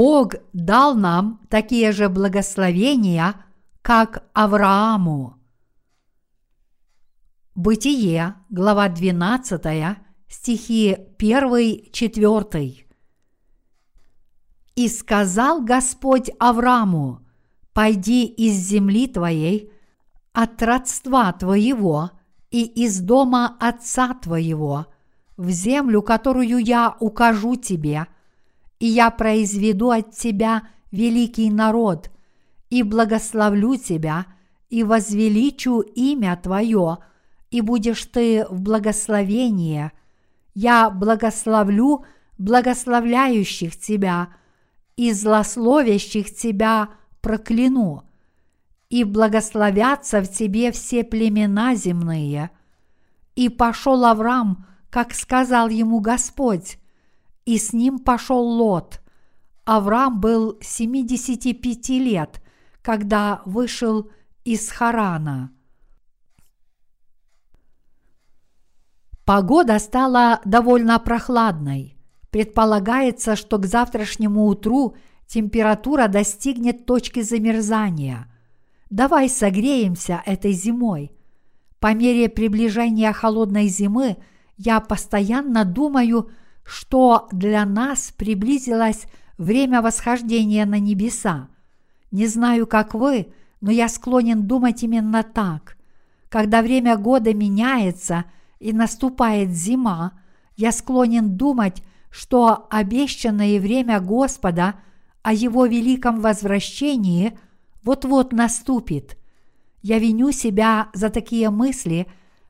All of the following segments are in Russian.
Бог дал нам такие же благословения, как Аврааму. Бытие, глава 12, стихи 1-4. «И сказал Господь Аврааму, пойди из земли твоей, от родства твоего и из дома отца твоего, в землю, которую я укажу тебе, и я произведу от тебя великий народ, и благословлю тебя, и возвеличу имя твое, и будешь ты в благословении. Я благословлю благословляющих тебя, и злословящих тебя прокляну, и благословятся в тебе все племена земные. И пошел Авраам, как сказал ему Господь, и с ним пошел Лот. Авраам был 75 лет, когда вышел из Харана. Погода стала довольно прохладной. Предполагается, что к завтрашнему утру температура достигнет точки замерзания. Давай согреемся этой зимой. По мере приближения холодной зимы я постоянно думаю, что для нас приблизилось время восхождения на небеса. Не знаю, как вы, но я склонен думать именно так. Когда время года меняется и наступает зима, я склонен думать, что обещанное время Господа о Его великом возвращении вот-вот наступит. Я виню себя за такие мысли,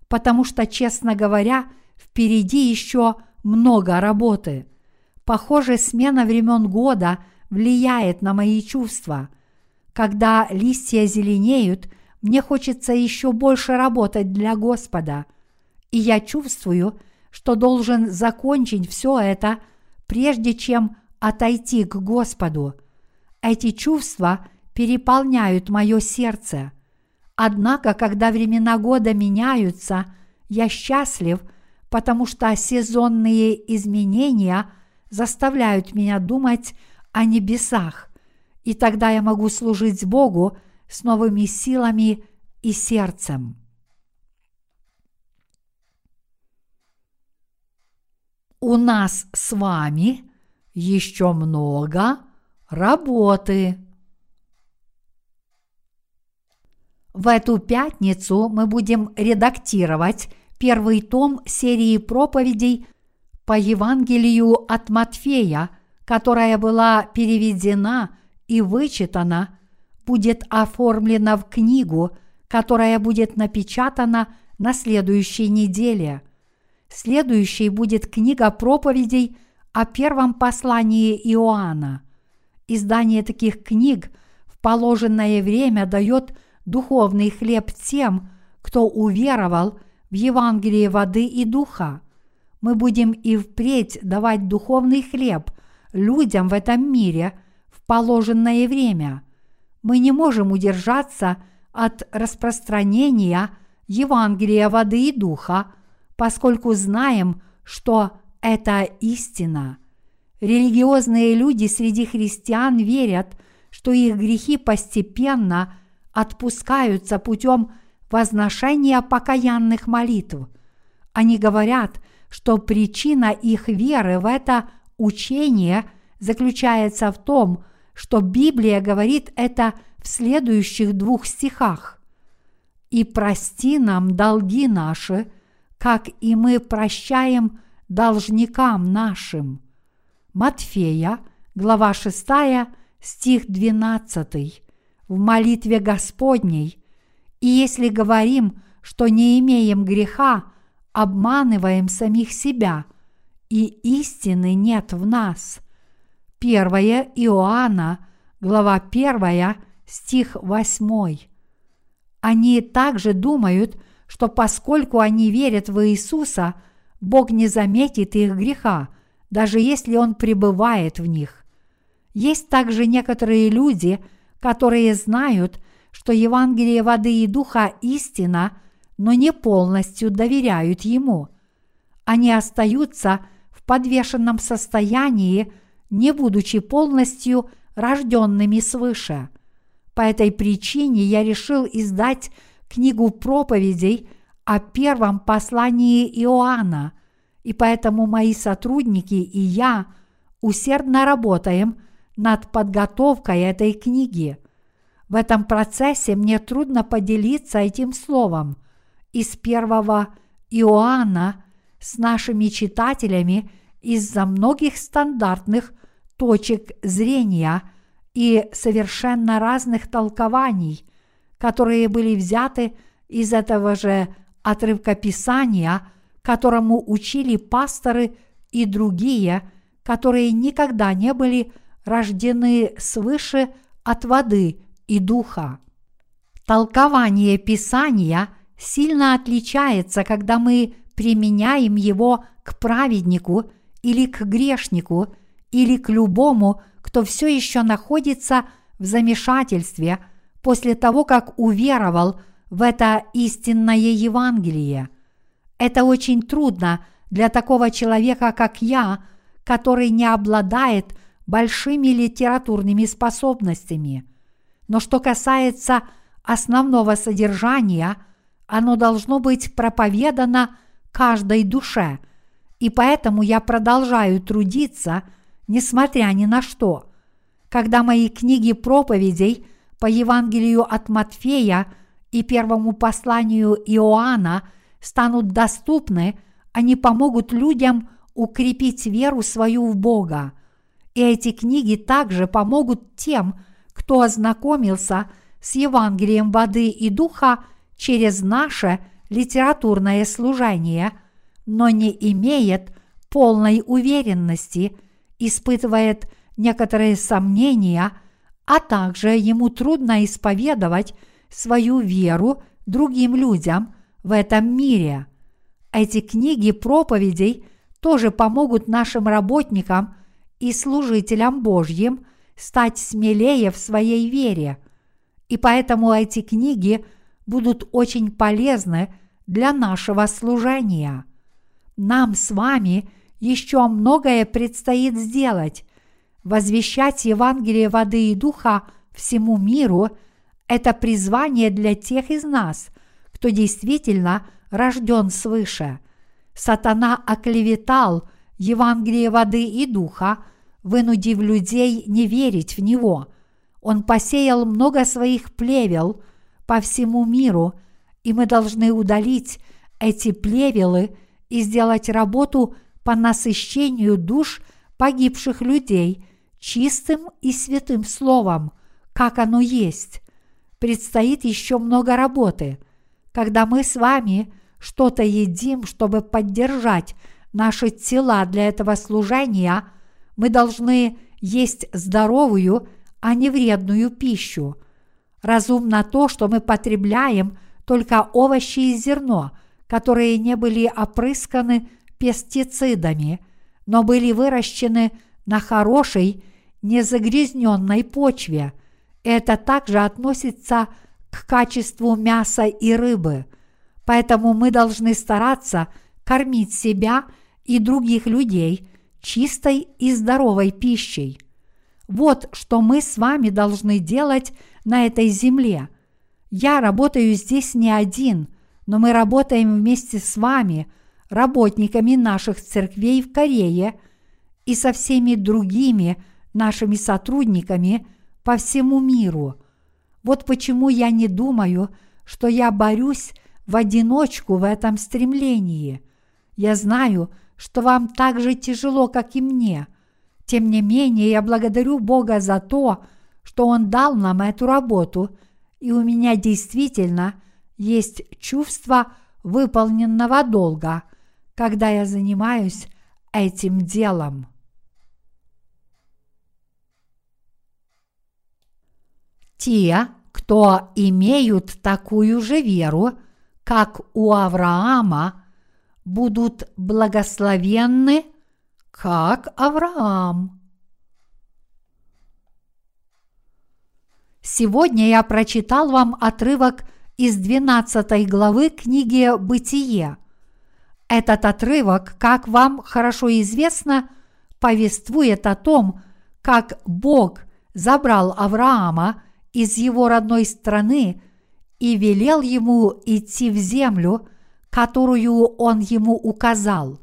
потому что, честно говоря, впереди еще много работы. Похоже, смена времен года влияет на мои чувства. Когда листья зеленеют, мне хочется еще больше работать для Господа. И я чувствую, что должен закончить все это, прежде чем отойти к Господу. Эти чувства переполняют мое сердце. Однако, когда времена года меняются, я счастлив, потому что сезонные изменения заставляют меня думать о небесах, и тогда я могу служить Богу с новыми силами и сердцем. у нас с вами еще много работы. В эту пятницу мы будем редактировать первый том серии проповедей по Евангелию от Матфея, которая была переведена и вычитана, будет оформлена в книгу, которая будет напечатана на следующей неделе – Следующей будет книга проповедей о первом послании Иоанна. Издание таких книг в положенное время дает духовный хлеб тем, кто уверовал в Евангелие воды и духа. Мы будем и впредь давать духовный хлеб людям в этом мире в положенное время. Мы не можем удержаться от распространения Евангелия воды и духа – поскольку знаем, что это истина. Религиозные люди среди христиан верят, что их грехи постепенно отпускаются путем возношения покаянных молитв. Они говорят, что причина их веры в это учение заключается в том, что Библия говорит это в следующих двух стихах. «И прости нам долги наши, как и мы прощаем должникам нашим. Матфея, глава 6, стих 12. В молитве Господней. И если говорим, что не имеем греха, обманываем самих себя, и истины нет в нас. 1 Иоанна, глава 1, стих 8. Они также думают, что поскольку они верят в Иисуса, Бог не заметит их греха, даже если Он пребывает в них. Есть также некоторые люди, которые знают, что Евангелие воды и духа истина, но не полностью доверяют Ему. Они остаются в подвешенном состоянии, не будучи полностью рожденными свыше. По этой причине я решил издать книгу проповедей о первом послании Иоанна, и поэтому мои сотрудники и я усердно работаем над подготовкой этой книги. В этом процессе мне трудно поделиться этим словом. Из первого Иоанна с нашими читателями из-за многих стандартных точек зрения и совершенно разных толкований, которые были взяты из этого же отрывка Писания, которому учили пасторы и другие, которые никогда не были рождены свыше от воды и духа. Толкование Писания сильно отличается, когда мы применяем его к праведнику или к грешнику или к любому, кто все еще находится в замешательстве после того, как уверовал в это истинное Евангелие. Это очень трудно для такого человека, как я, который не обладает большими литературными способностями. Но что касается основного содержания, оно должно быть проповедано каждой душе, и поэтому я продолжаю трудиться – несмотря ни на что. Когда мои книги проповедей по Евангелию от Матфея и первому посланию Иоанна станут доступны, они помогут людям укрепить веру свою в Бога. И эти книги также помогут тем, кто ознакомился с Евангелием воды и духа через наше литературное служение, но не имеет полной уверенности – испытывает некоторые сомнения, а также ему трудно исповедовать свою веру другим людям в этом мире. Эти книги проповедей тоже помогут нашим работникам и служителям Божьим стать смелее в своей вере. И поэтому эти книги будут очень полезны для нашего служения. Нам с вами – еще многое предстоит сделать. Возвещать Евангелие воды и духа всему миру – это призвание для тех из нас, кто действительно рожден свыше. Сатана оклеветал Евангелие воды и духа, вынудив людей не верить в него. Он посеял много своих плевел по всему миру, и мы должны удалить эти плевелы и сделать работу – по насыщению душ погибших людей чистым и святым словом, как оно есть. Предстоит еще много работы. Когда мы с вами что-то едим, чтобы поддержать наши тела для этого служения, мы должны есть здоровую, а не вредную пищу. Разумно то, что мы потребляем только овощи и зерно, которые не были опрысканы пестицидами, но были выращены на хорошей, незагрязненной почве. Это также относится к качеству мяса и рыбы. Поэтому мы должны стараться кормить себя и других людей чистой и здоровой пищей. Вот что мы с вами должны делать на этой земле. Я работаю здесь не один, но мы работаем вместе с вами – работниками наших церквей в Корее и со всеми другими нашими сотрудниками по всему миру. Вот почему я не думаю, что я борюсь в одиночку в этом стремлении. Я знаю, что вам так же тяжело, как и мне. Тем не менее, я благодарю Бога за то, что Он дал нам эту работу, и у меня действительно есть чувство выполненного долга – когда я занимаюсь этим делом. Те, кто имеют такую же веру, как у Авраама, будут благословенны, как Авраам. Сегодня я прочитал вам отрывок из 12 главы книги «Бытие», этот отрывок, как вам хорошо известно, повествует о том, как Бог забрал Авраама из его родной страны и велел ему идти в землю, которую он ему указал.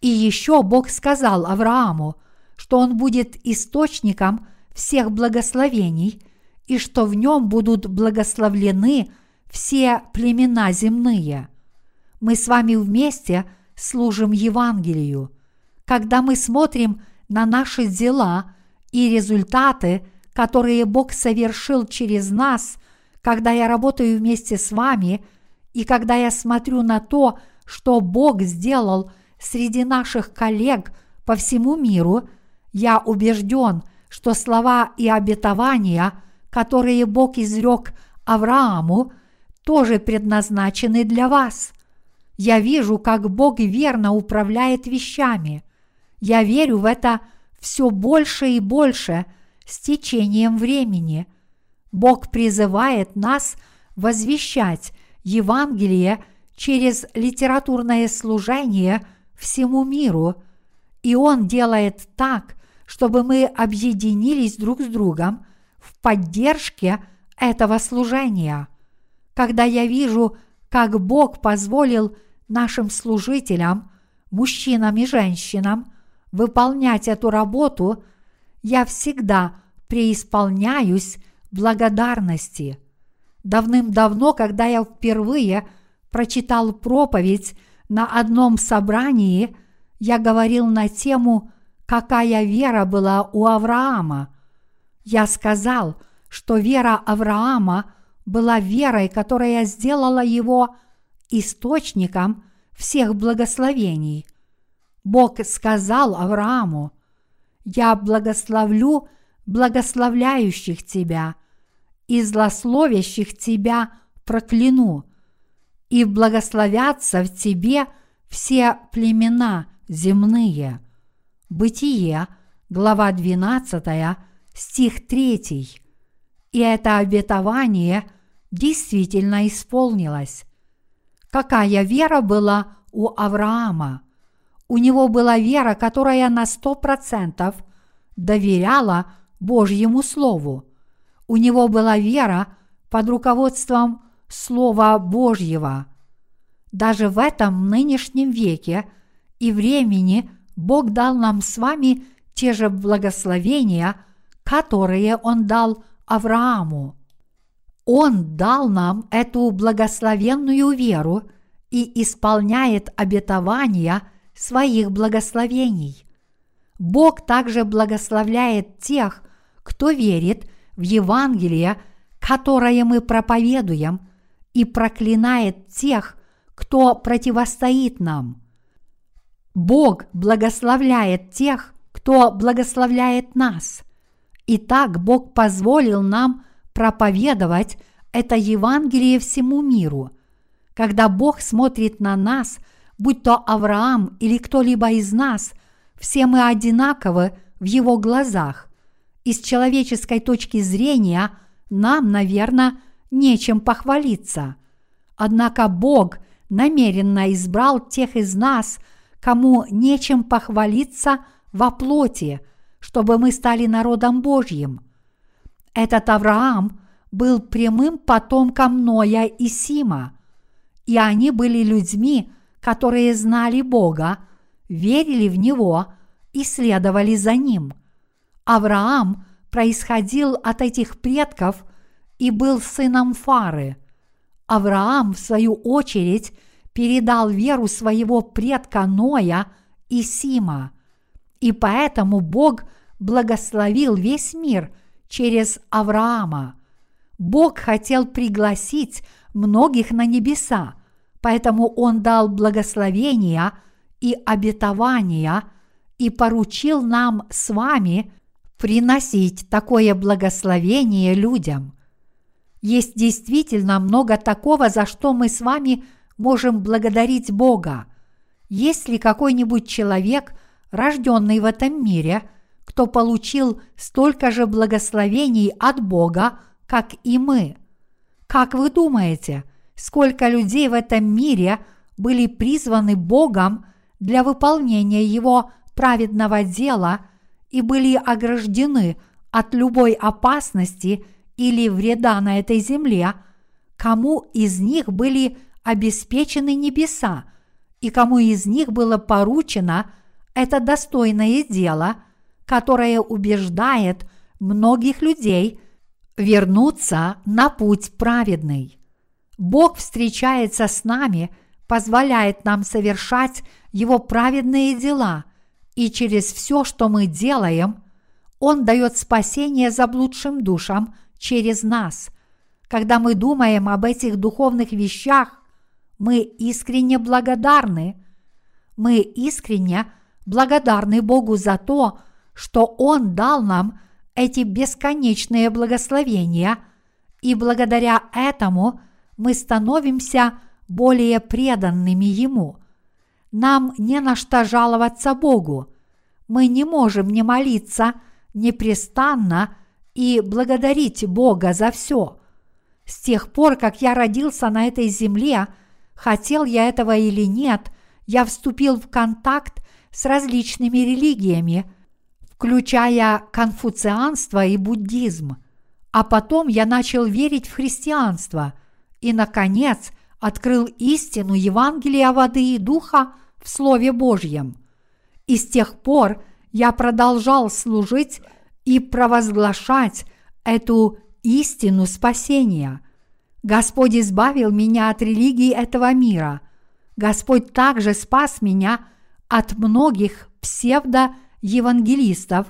И еще Бог сказал Аврааму, что он будет источником всех благословений и что в нем будут благословлены все племена земные. Мы с вами вместе служим Евангелию. Когда мы смотрим на наши дела и результаты, которые Бог совершил через нас, когда я работаю вместе с вами, и когда я смотрю на то, что Бог сделал среди наших коллег по всему миру, я убежден, что слова и обетования, которые Бог изрек Аврааму, тоже предназначены для вас. Я вижу, как Бог верно управляет вещами. Я верю в это все больше и больше с течением времени. Бог призывает нас возвещать Евангелие через литературное служение всему миру, и Он делает так, чтобы мы объединились друг с другом в поддержке этого служения. Когда я вижу, как Бог позволил нашим служителям, мужчинам и женщинам, выполнять эту работу, я всегда преисполняюсь благодарности. Давным-давно, когда я впервые прочитал проповедь на одном собрании, я говорил на тему «Какая вера была у Авраама?». Я сказал, что вера Авраама была верой, которая сделала его источником всех благословений. Бог сказал Аврааму, «Я благословлю благословляющих тебя, и злословящих тебя прокляну, и благословятся в тебе все племена земные». Бытие, глава 12, стих 3. И это обетование действительно исполнилось. Какая вера была у Авраама? У него была вера, которая на сто процентов доверяла Божьему Слову. У него была вера под руководством Слова Божьего. Даже в этом нынешнем веке и времени Бог дал нам с вами те же благословения, которые Он дал Аврааму. Он дал нам эту благословенную веру и исполняет обетования своих благословений. Бог также благословляет тех, кто верит в Евангелие, которое мы проповедуем, и проклинает тех, кто противостоит нам. Бог благословляет тех, кто благословляет нас. Итак, Бог позволил нам проповедовать это Евангелие всему миру. Когда Бог смотрит на нас, будь то Авраам или кто-либо из нас, все мы одинаковы в Его глазах. Из человеческой точки зрения нам, наверное, нечем похвалиться. Однако Бог намеренно избрал тех из нас, кому нечем похвалиться во плоти, чтобы мы стали народом Божьим. Этот Авраам был прямым потомком Ноя и Сима, и они были людьми, которые знали Бога, верили в Него и следовали за Ним – Авраам происходил от этих предков и был сыном Фары. Авраам, в свою очередь, передал веру своего предка Ноя и Сима. И поэтому Бог благословил весь мир через Авраама. Бог хотел пригласить многих на небеса, поэтому Он дал благословения и обетования и поручил нам с вами – приносить такое благословение людям. Есть действительно много такого, за что мы с вами можем благодарить Бога. Есть ли какой-нибудь человек, рожденный в этом мире, кто получил столько же благословений от Бога, как и мы? Как вы думаете, сколько людей в этом мире были призваны Богом для выполнения Его праведного дела и были ограждены от любой опасности или вреда на этой земле, кому из них были обеспечены небеса, и кому из них было поручено это достойное дело, которое убеждает многих людей вернуться на путь праведный. Бог встречается с нами, позволяет нам совершать Его праведные дела, и через все, что мы делаем, Он дает спасение заблудшим душам через нас. Когда мы думаем об этих духовных вещах, мы искренне благодарны. Мы искренне благодарны Богу за то, что Он дал нам эти бесконечные благословения, и благодаря этому мы становимся более преданными Ему. Нам не на что жаловаться Богу. Мы не можем не молиться непрестанно и благодарить Бога за все. С тех пор, как я родился на этой земле, хотел я этого или нет, я вступил в контакт с различными религиями, включая конфуцианство и буддизм. А потом я начал верить в христианство и, наконец, открыл истину Евангелия воды и духа в Слове Божьем. И с тех пор я продолжал служить и провозглашать эту истину спасения. Господь избавил меня от религии этого мира. Господь также спас меня от многих псевдо-евангелистов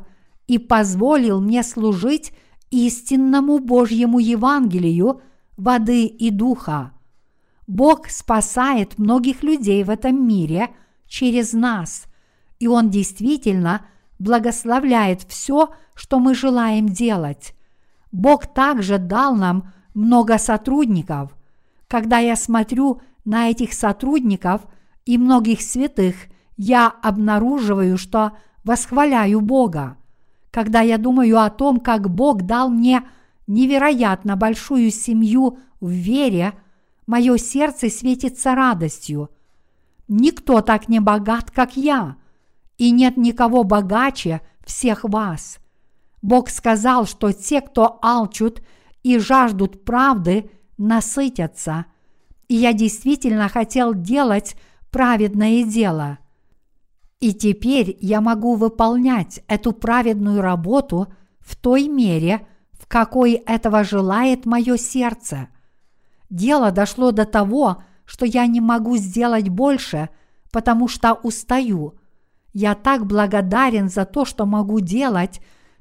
и позволил мне служить истинному Божьему Евангелию воды и духа. Бог спасает многих людей в этом мире через нас, и Он действительно благословляет все, что мы желаем делать. Бог также дал нам много сотрудников. Когда я смотрю на этих сотрудников и многих святых, я обнаруживаю, что восхваляю Бога. Когда я думаю о том, как Бог дал мне невероятно большую семью в вере, мое сердце светится радостью. Никто так не богат, как я, и нет никого богаче всех вас. Бог сказал, что те, кто алчут и жаждут правды, насытятся. И я действительно хотел делать праведное дело. И теперь я могу выполнять эту праведную работу в той мере, в какой этого желает мое сердце. Дело дошло до того, что я не могу сделать больше, потому что устаю. Я так благодарен за то, что могу делать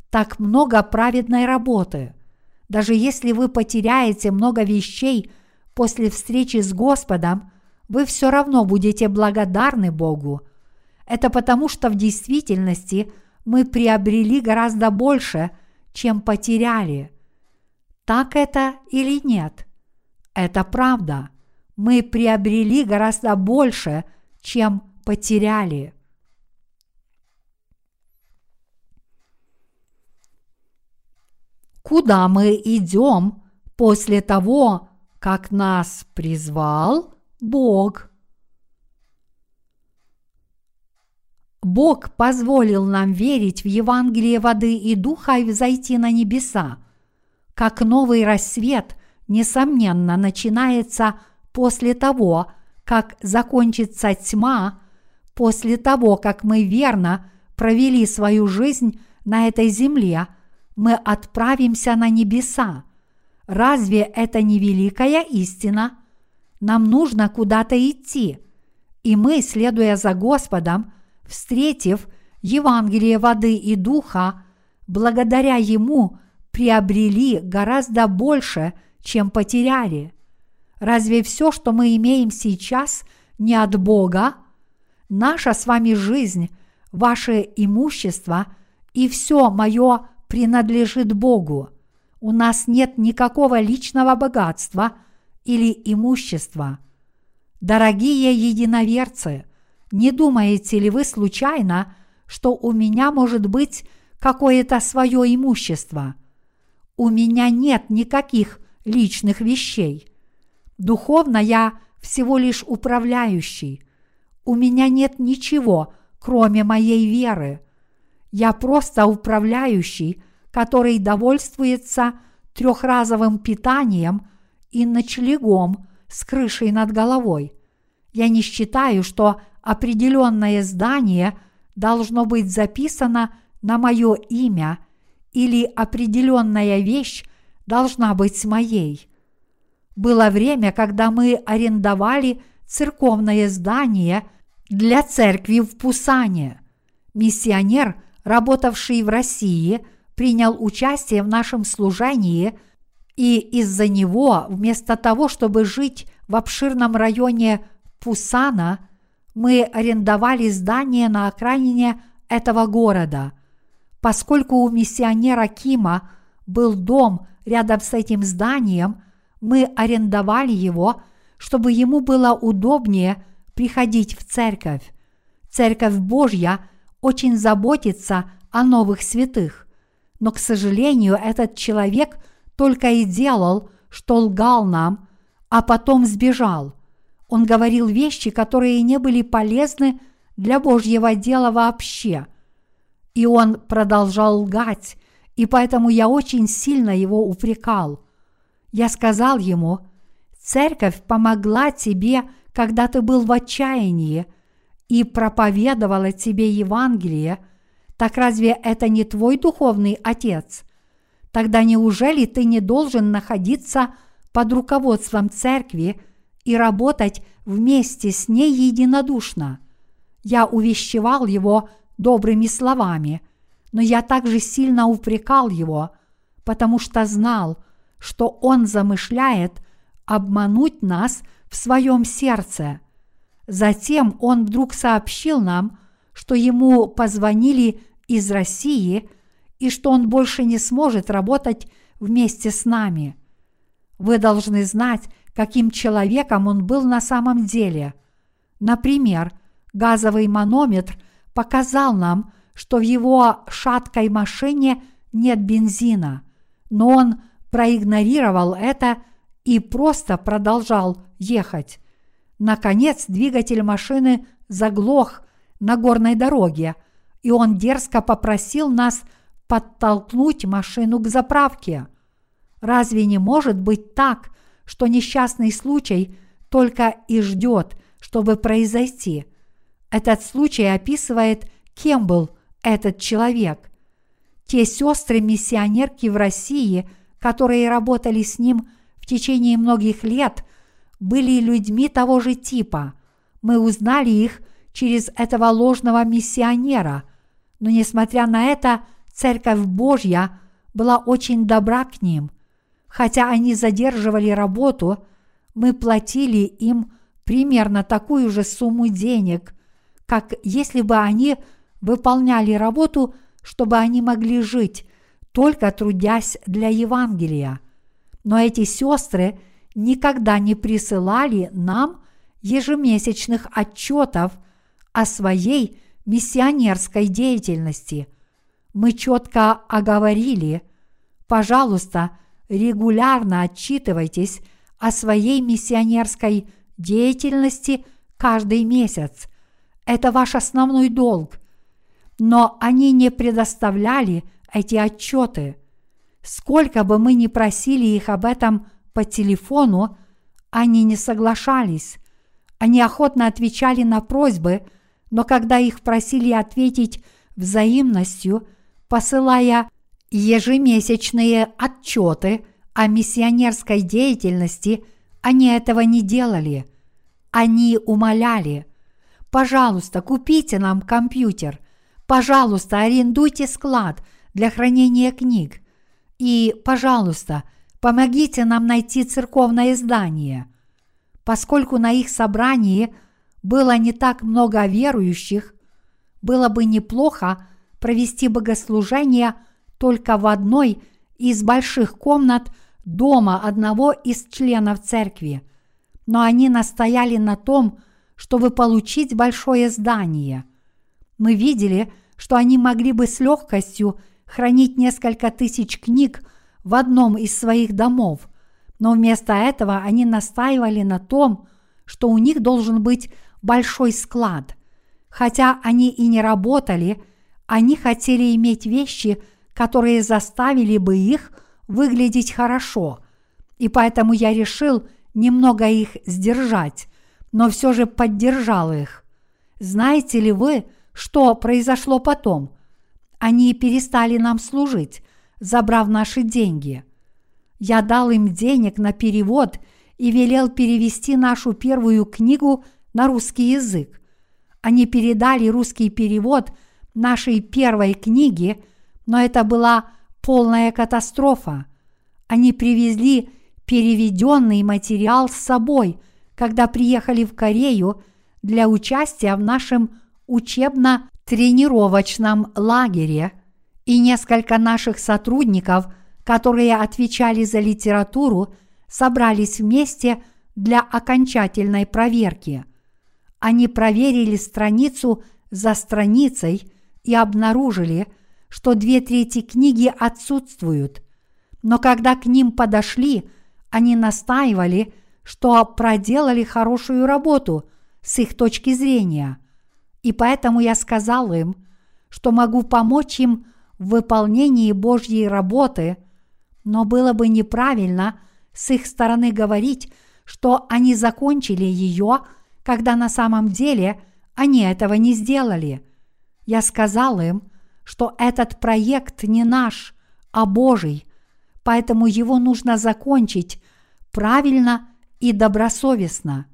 так много праведной работы. Даже если вы потеряете много вещей после встречи с Господом, вы все равно будете благодарны Богу. Это потому, что в действительности мы приобрели гораздо больше, чем потеряли. Так это или нет? Это правда. Мы приобрели гораздо больше, чем потеряли. куда мы идем после того, как нас призвал Бог. Бог позволил нам верить в Евангелие воды и духа и взойти на небеса. Как новый рассвет, несомненно, начинается после того, как закончится тьма, после того, как мы верно провели свою жизнь на этой земле – мы отправимся на небеса. Разве это не великая истина? Нам нужно куда-то идти. И мы, следуя за Господом, встретив Евангелие воды и духа, благодаря Ему приобрели гораздо больше, чем потеряли. Разве все, что мы имеем сейчас, не от Бога? Наша с вами жизнь, ваше имущество и все мое принадлежит Богу. У нас нет никакого личного богатства или имущества. Дорогие единоверцы, не думаете ли вы случайно, что у меня может быть какое-то свое имущество? У меня нет никаких личных вещей. Духовно я всего лишь управляющий. У меня нет ничего, кроме моей веры. Я просто управляющий, который довольствуется трехразовым питанием и ночлегом с крышей над головой. Я не считаю, что определенное здание должно быть записано на мое имя или определенная вещь должна быть моей. Было время, когда мы арендовали церковное здание для церкви в Пусане. Миссионер, работавший в России, принял участие в нашем служении, и из-за него, вместо того, чтобы жить в обширном районе Пусана, мы арендовали здание на окраине этого города. Поскольку у миссионера Кима был дом рядом с этим зданием, мы арендовали его, чтобы ему было удобнее приходить в церковь. Церковь Божья очень заботится о новых святых, но, к сожалению, этот человек только и делал, что лгал нам, а потом сбежал. Он говорил вещи, которые не были полезны для Божьего дела вообще. И он продолжал лгать, и поэтому я очень сильно его упрекал. Я сказал ему, «Церковь помогла тебе, когда ты был в отчаянии, и проповедовала тебе Евангелие, так разве это не твой духовный отец? Тогда неужели ты не должен находиться под руководством церкви и работать вместе с ней единодушно?» Я увещевал его добрыми словами – но я также сильно упрекал его, потому что знал, что он замышляет обмануть нас в своем сердце. Затем он вдруг сообщил нам, что ему позвонили из России и что он больше не сможет работать вместе с нами. Вы должны знать, каким человеком он был на самом деле. Например, газовый манометр показал нам, что в его шаткой машине нет бензина, но он проигнорировал это и просто продолжал ехать. Наконец двигатель машины заглох на горной дороге, и он дерзко попросил нас подтолкнуть машину к заправке. Разве не может быть так, что несчастный случай только и ждет, чтобы произойти? Этот случай описывает кем был этот человек. Те сестры-миссионерки в России, которые работали с ним в течение многих лет, были людьми того же типа. Мы узнали их через этого ложного миссионера, но несмотря на это, Церковь Божья была очень добра к ним. Хотя они задерживали работу, мы платили им примерно такую же сумму денег, как если бы они выполняли работу, чтобы они могли жить, только трудясь для Евангелия. Но эти сестры никогда не присылали нам ежемесячных отчетов о своей миссионерской деятельности. Мы четко оговорили, пожалуйста, регулярно отчитывайтесь о своей миссионерской деятельности каждый месяц. Это ваш основной долг, но они не предоставляли эти отчеты. Сколько бы мы ни просили их об этом по телефону, они не соглашались. Они охотно отвечали на просьбы, но когда их просили ответить взаимностью, посылая ежемесячные отчеты о миссионерской деятельности, они этого не делали. Они умоляли, пожалуйста, купите нам компьютер, Пожалуйста, арендуйте склад для хранения книг. И, пожалуйста, помогите нам найти церковное здание. Поскольку на их собрании было не так много верующих, было бы неплохо провести богослужение только в одной из больших комнат дома одного из членов церкви. Но они настояли на том, чтобы получить большое здание – мы видели, что они могли бы с легкостью хранить несколько тысяч книг в одном из своих домов, но вместо этого они настаивали на том, что у них должен быть большой склад. Хотя они и не работали, они хотели иметь вещи, которые заставили бы их выглядеть хорошо. И поэтому я решил немного их сдержать, но все же поддержал их. Знаете ли вы, что произошло потом? Они перестали нам служить, забрав наши деньги. Я дал им денег на перевод и велел перевести нашу первую книгу на русский язык. Они передали русский перевод нашей первой книги, но это была полная катастрофа. Они привезли переведенный материал с собой, когда приехали в Корею для участия в нашем учебно-тренировочном лагере, и несколько наших сотрудников, которые отвечали за литературу, собрались вместе для окончательной проверки – они проверили страницу за страницей и обнаружили, что две трети книги отсутствуют. Но когда к ним подошли, они настаивали, что проделали хорошую работу с их точки зрения. И поэтому я сказал им, что могу помочь им в выполнении Божьей работы, но было бы неправильно с их стороны говорить, что они закончили ее – когда на самом деле они этого не сделали. Я сказал им, что этот проект не наш, а Божий, поэтому его нужно закончить правильно и добросовестно.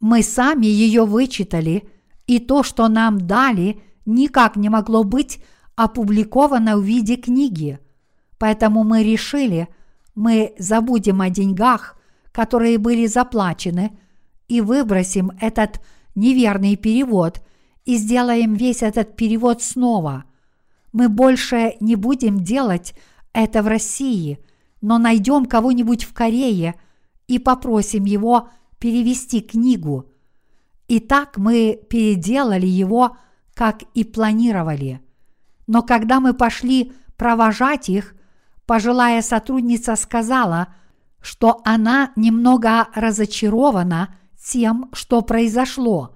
Мы сами ее вычитали, и то, что нам дали, никак не могло быть опубликовано в виде книги. Поэтому мы решили, мы забудем о деньгах, которые были заплачены – и выбросим этот неверный перевод и сделаем весь этот перевод снова. Мы больше не будем делать это в России, но найдем кого-нибудь в Корее и попросим его перевести книгу. И так мы переделали его, как и планировали. Но когда мы пошли провожать их, пожилая сотрудница сказала, что она немного разочарована – тем, что произошло.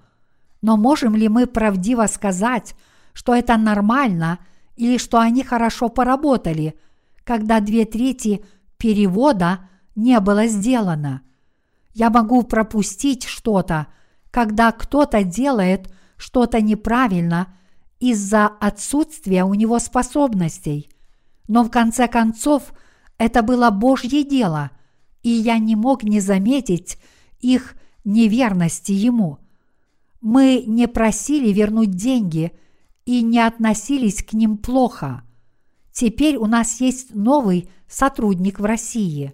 Но можем ли мы правдиво сказать, что это нормально или что они хорошо поработали, когда две трети перевода не было сделано? Я могу пропустить что-то, когда кто-то делает что-то неправильно из-за отсутствия у него способностей. Но в конце концов это было Божье дело, и я не мог не заметить их неверности Ему. Мы не просили вернуть деньги и не относились к ним плохо. Теперь у нас есть новый сотрудник в России.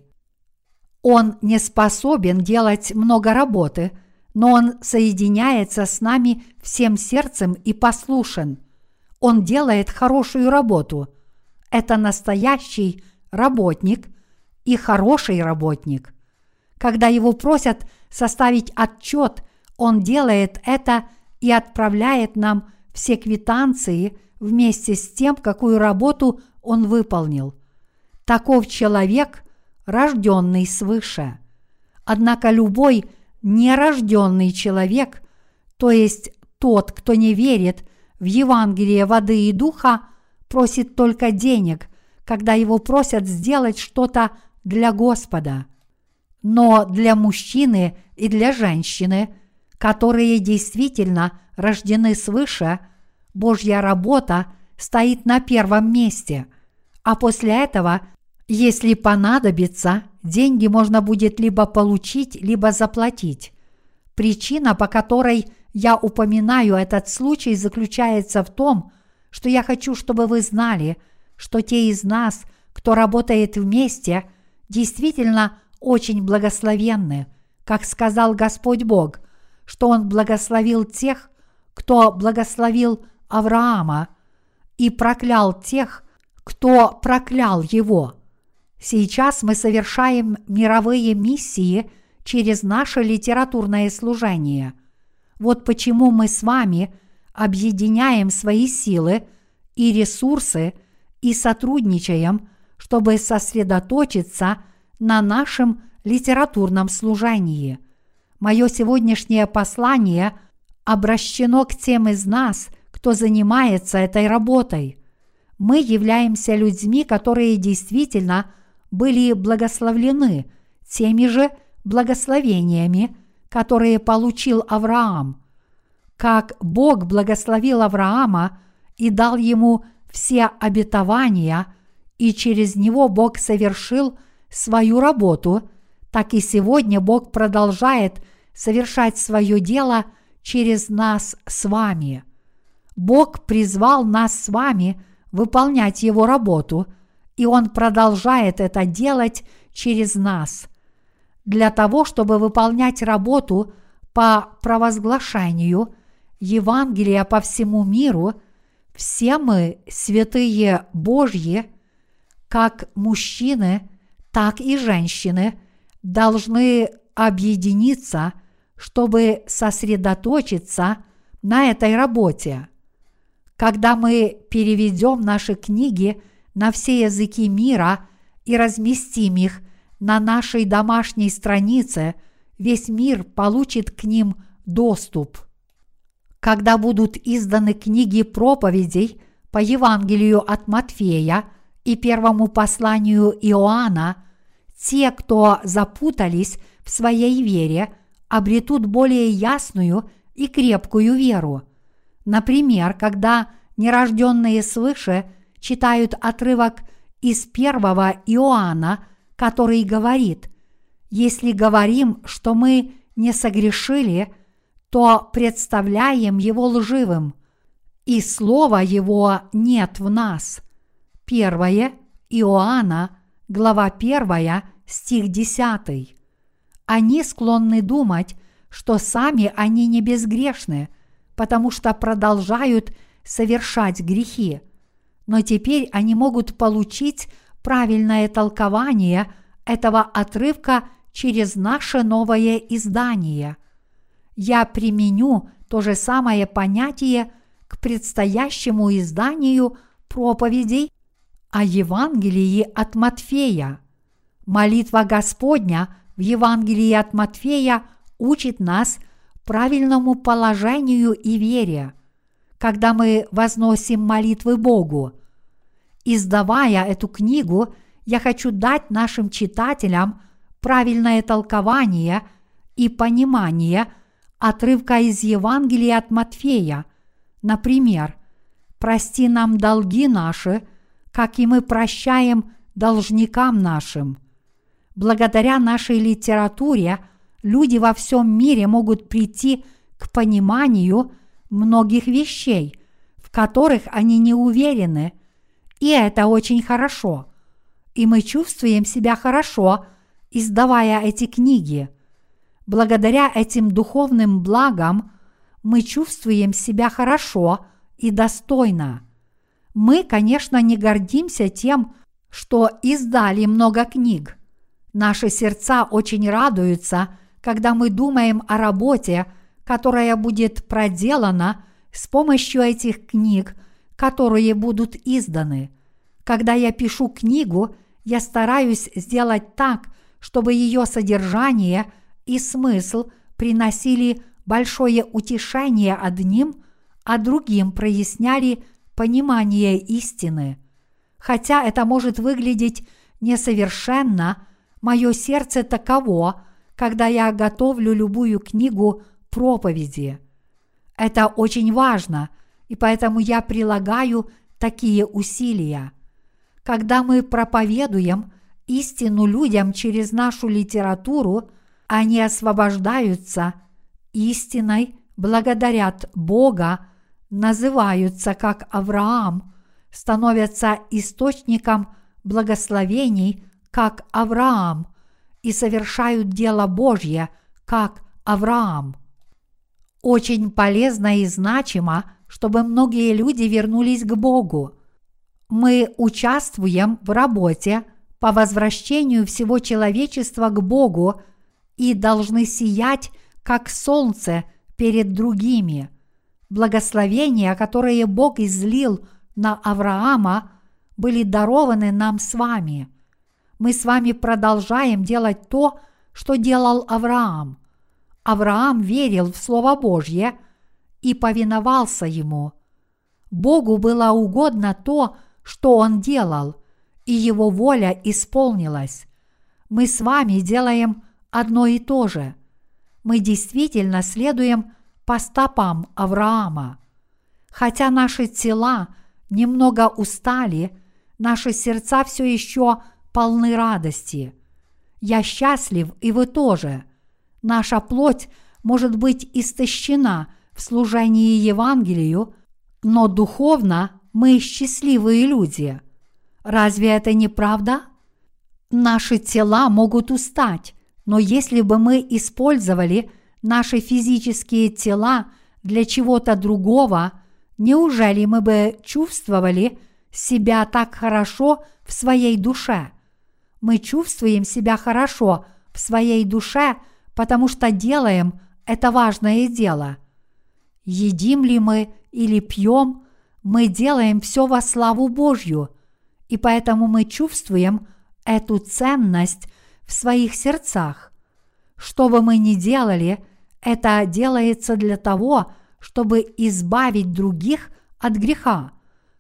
Он не способен делать много работы, но он соединяется с нами всем сердцем и послушен. Он делает хорошую работу. Это настоящий работник и хороший работник. Когда его просят составить отчет, он делает это и отправляет нам все квитанции вместе с тем, какую работу он выполнил. Таков человек, рожденный свыше. Однако любой нерожденный человек, то есть тот, кто не верит в Евангелие воды и духа, просит только денег, когда его просят сделать что-то для Господа. Но для мужчины и для женщины, которые действительно рождены свыше, Божья работа стоит на первом месте, а после этого, если понадобится, деньги можно будет либо получить, либо заплатить. Причина, по которой я упоминаю этот случай, заключается в том, что я хочу, чтобы вы знали, что те из нас, кто работает вместе, действительно очень благословенны, как сказал Господь Бог, что Он благословил тех, кто благословил Авраама, и проклял тех, кто проклял его. Сейчас мы совершаем мировые миссии через наше литературное служение. Вот почему мы с вами объединяем свои силы и ресурсы и сотрудничаем, чтобы сосредоточиться – на нашем литературном служении. Мое сегодняшнее послание обращено к тем из нас, кто занимается этой работой. Мы являемся людьми, которые действительно были благословлены теми же благословениями, которые получил Авраам. Как Бог благословил Авраама и дал ему все обетования, и через него Бог совершил свою работу, так и сегодня Бог продолжает совершать свое дело через нас с вами. Бог призвал нас с вами выполнять Его работу, и Он продолжает это делать через нас. Для того, чтобы выполнять работу по провозглашению Евангелия по всему миру, все мы, святые Божьи, как мужчины, так и женщины, должны объединиться, чтобы сосредоточиться на этой работе. Когда мы переведем наши книги на все языки мира и разместим их на нашей домашней странице, весь мир получит к ним доступ. Когда будут изданы книги проповедей по Евангелию от Матфея и первому посланию Иоанна, те, кто запутались в своей вере, обретут более ясную и крепкую веру. Например, когда нерожденные свыше читают отрывок из первого Иоанна, который говорит, «Если говорим, что мы не согрешили, то представляем его лживым, и слова его нет в нас». Первое Иоанна, глава 1, стих 10. Они склонны думать, что сами они не безгрешны, потому что продолжают совершать грехи. Но теперь они могут получить правильное толкование этого отрывка через наше новое издание – я применю то же самое понятие к предстоящему изданию проповедей о Евангелии от Матфея. Молитва Господня в Евангелии от Матфея учит нас правильному положению и вере, когда мы возносим молитвы Богу. Издавая эту книгу, я хочу дать нашим читателям правильное толкование и понимание – отрывка из Евангелия от Матфея. Например, «Прости нам долги наши, как и мы прощаем должникам нашим». Благодаря нашей литературе люди во всем мире могут прийти к пониманию многих вещей, в которых они не уверены, и это очень хорошо. И мы чувствуем себя хорошо, издавая эти книги – Благодаря этим духовным благам мы чувствуем себя хорошо и достойно. Мы, конечно, не гордимся тем, что издали много книг. Наши сердца очень радуются, когда мы думаем о работе, которая будет проделана с помощью этих книг, которые будут изданы. Когда я пишу книгу, я стараюсь сделать так, чтобы ее содержание – и смысл приносили большое утешение одним, а другим проясняли понимание истины. Хотя это может выглядеть несовершенно, мое сердце таково, когда я готовлю любую книгу проповеди. Это очень важно, и поэтому я прилагаю такие усилия. Когда мы проповедуем истину людям через нашу литературу – они освобождаются истиной, благодарят Бога, называются как Авраам, становятся источником благословений, как Авраам, и совершают дело Божье, как Авраам. Очень полезно и значимо, чтобы многие люди вернулись к Богу. Мы участвуем в работе по возвращению всего человечества к Богу – и должны сиять, как солнце перед другими. Благословения, которые Бог излил на Авраама, были дарованы нам с вами. Мы с вами продолжаем делать то, что делал Авраам. Авраам верил в Слово Божье, и повиновался Ему. Богу было угодно то, что Он делал, и Его воля исполнилась. Мы с вами делаем одно и то же. Мы действительно следуем по стопам Авраама. Хотя наши тела немного устали, наши сердца все еще полны радости. Я счастлив, и вы тоже. Наша плоть может быть истощена в служении Евангелию, но духовно мы счастливые люди. Разве это не правда? Наши тела могут устать, но если бы мы использовали наши физические тела для чего-то другого, неужели мы бы чувствовали себя так хорошо в своей душе? Мы чувствуем себя хорошо в своей душе, потому что делаем это важное дело. Едим ли мы или пьем, мы делаем все во славу Божью, и поэтому мы чувствуем эту ценность в своих сердцах. Что бы мы ни делали, это делается для того, чтобы избавить других от греха,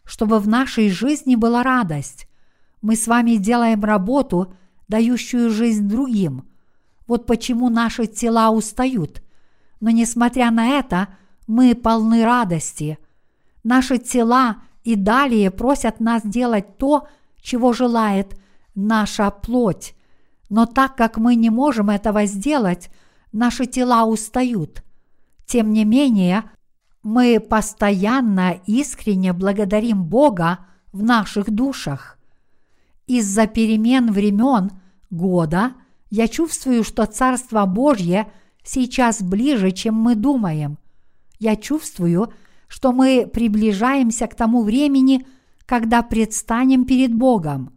чтобы в нашей жизни была радость. Мы с вами делаем работу, дающую жизнь другим. Вот почему наши тела устают. Но несмотря на это, мы полны радости. Наши тела и далее просят нас делать то, чего желает наша плоть. Но так как мы не можем этого сделать, наши тела устают. Тем не менее, мы постоянно искренне благодарим Бога в наших душах. Из-за перемен времен года я чувствую, что Царство Божье сейчас ближе, чем мы думаем. Я чувствую, что мы приближаемся к тому времени, когда предстанем перед Богом.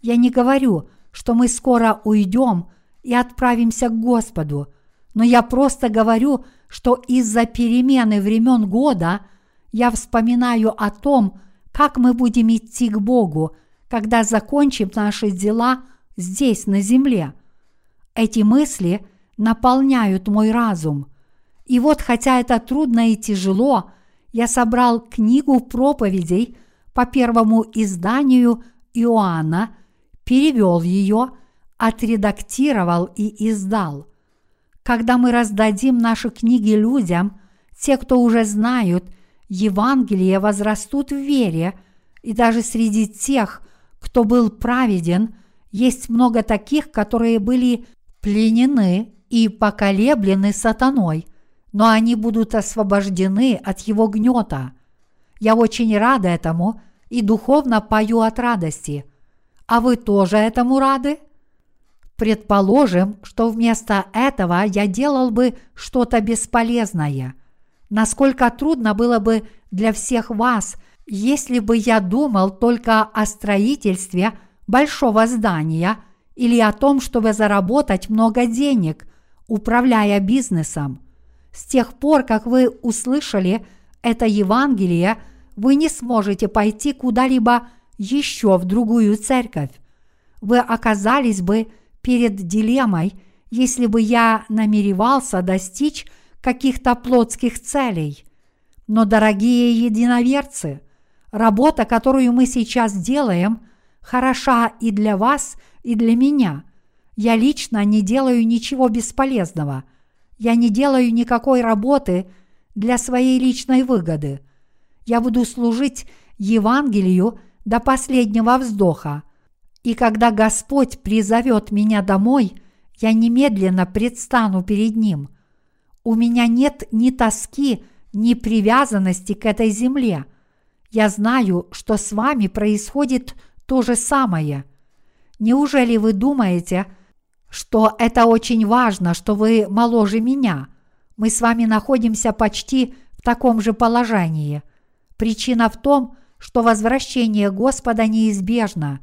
Я не говорю, что мы скоро уйдем и отправимся к Господу, но я просто говорю, что из-за перемены времен года я вспоминаю о том, как мы будем идти к Богу, когда закончим наши дела здесь, на земле. Эти мысли наполняют мой разум. И вот, хотя это трудно и тяжело, я собрал книгу проповедей по первому изданию Иоанна, перевел ее, отредактировал и издал. Когда мы раздадим наши книги людям, те, кто уже знают Евангелие, возрастут в вере, и даже среди тех, кто был праведен, есть много таких, которые были пленены и поколеблены сатаной – но они будут освобождены от его гнета. Я очень рада этому и духовно пою от радости. А вы тоже этому рады? Предположим, что вместо этого я делал бы что-то бесполезное. Насколько трудно было бы для всех вас, если бы я думал только о строительстве большого здания или о том, чтобы заработать много денег, управляя бизнесом. С тех пор, как вы услышали это Евангелие, вы не сможете пойти куда-либо еще в другую церковь. Вы оказались бы перед дилеммой, если бы я намеревался достичь каких-то плотских целей. Но, дорогие единоверцы, работа, которую мы сейчас делаем, хороша и для вас, и для меня. Я лично не делаю ничего бесполезного – я не делаю никакой работы для своей личной выгоды. Я буду служить Евангелию до последнего вздоха. И когда Господь призовет меня домой, я немедленно предстану перед Ним. У меня нет ни тоски, ни привязанности к этой земле. Я знаю, что с вами происходит то же самое. Неужели вы думаете, что это очень важно, что вы моложе меня. Мы с вами находимся почти в таком же положении. Причина в том, что возвращение Господа неизбежно,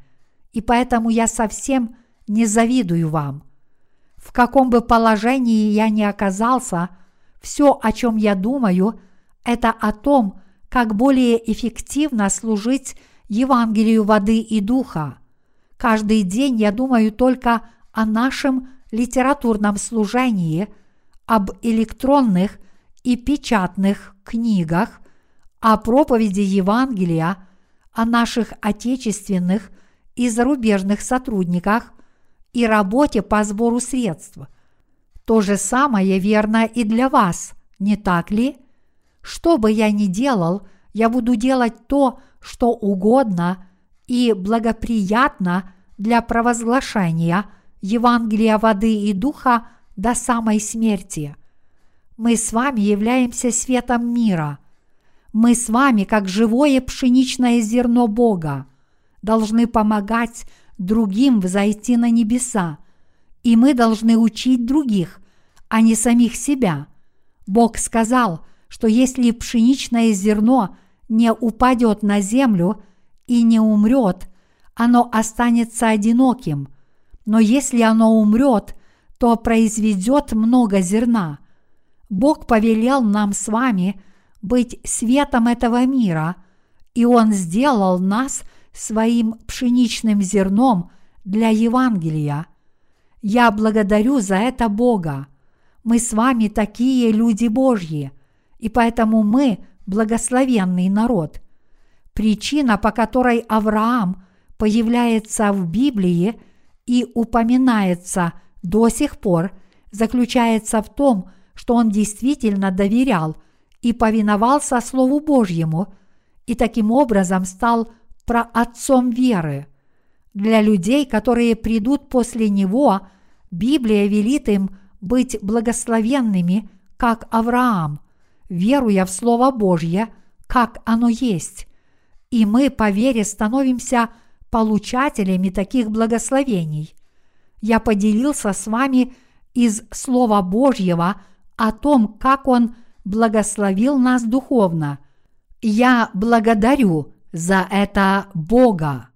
и поэтому я совсем не завидую вам. В каком бы положении я ни оказался, все, о чем я думаю, это о том, как более эффективно служить Евангелию воды и духа. Каждый день я думаю только о нашем литературном служении, об электронных и печатных книгах о проповеди Евангелия, о наших отечественных и зарубежных сотрудниках и работе по сбору средств. То же самое верно и для вас, не так ли? Что бы я ни делал, я буду делать то, что угодно и благоприятно для провозглашения Евангелия воды и духа до самой смерти. Мы с вами являемся светом мира. Мы с вами, как живое пшеничное зерно Бога, должны помогать другим взойти на небеса, и мы должны учить других, а не самих себя. Бог сказал, что если пшеничное зерно не упадет на землю и не умрет, оно останется одиноким, но если оно умрет, то произведет много зерна. Бог повелел нам с вами быть светом этого мира, и Он сделал нас своим пшеничным зерном для Евангелия. Я благодарю за это Бога. Мы с вами такие люди Божьи, и поэтому мы благословенный народ. Причина, по которой Авраам появляется в Библии и упоминается до сих пор, заключается в том, что он действительно доверял и повиновался Слову Божьему и таким образом стал проотцом веры. Для людей, которые придут после него, Библия велит им быть благословенными, как Авраам, веруя в Слово Божье, как оно есть. И мы по вере становимся получателями таких благословений. Я поделился с вами из Слова Божьего о том, как Он благословил нас духовно. Я благодарю за это Бога.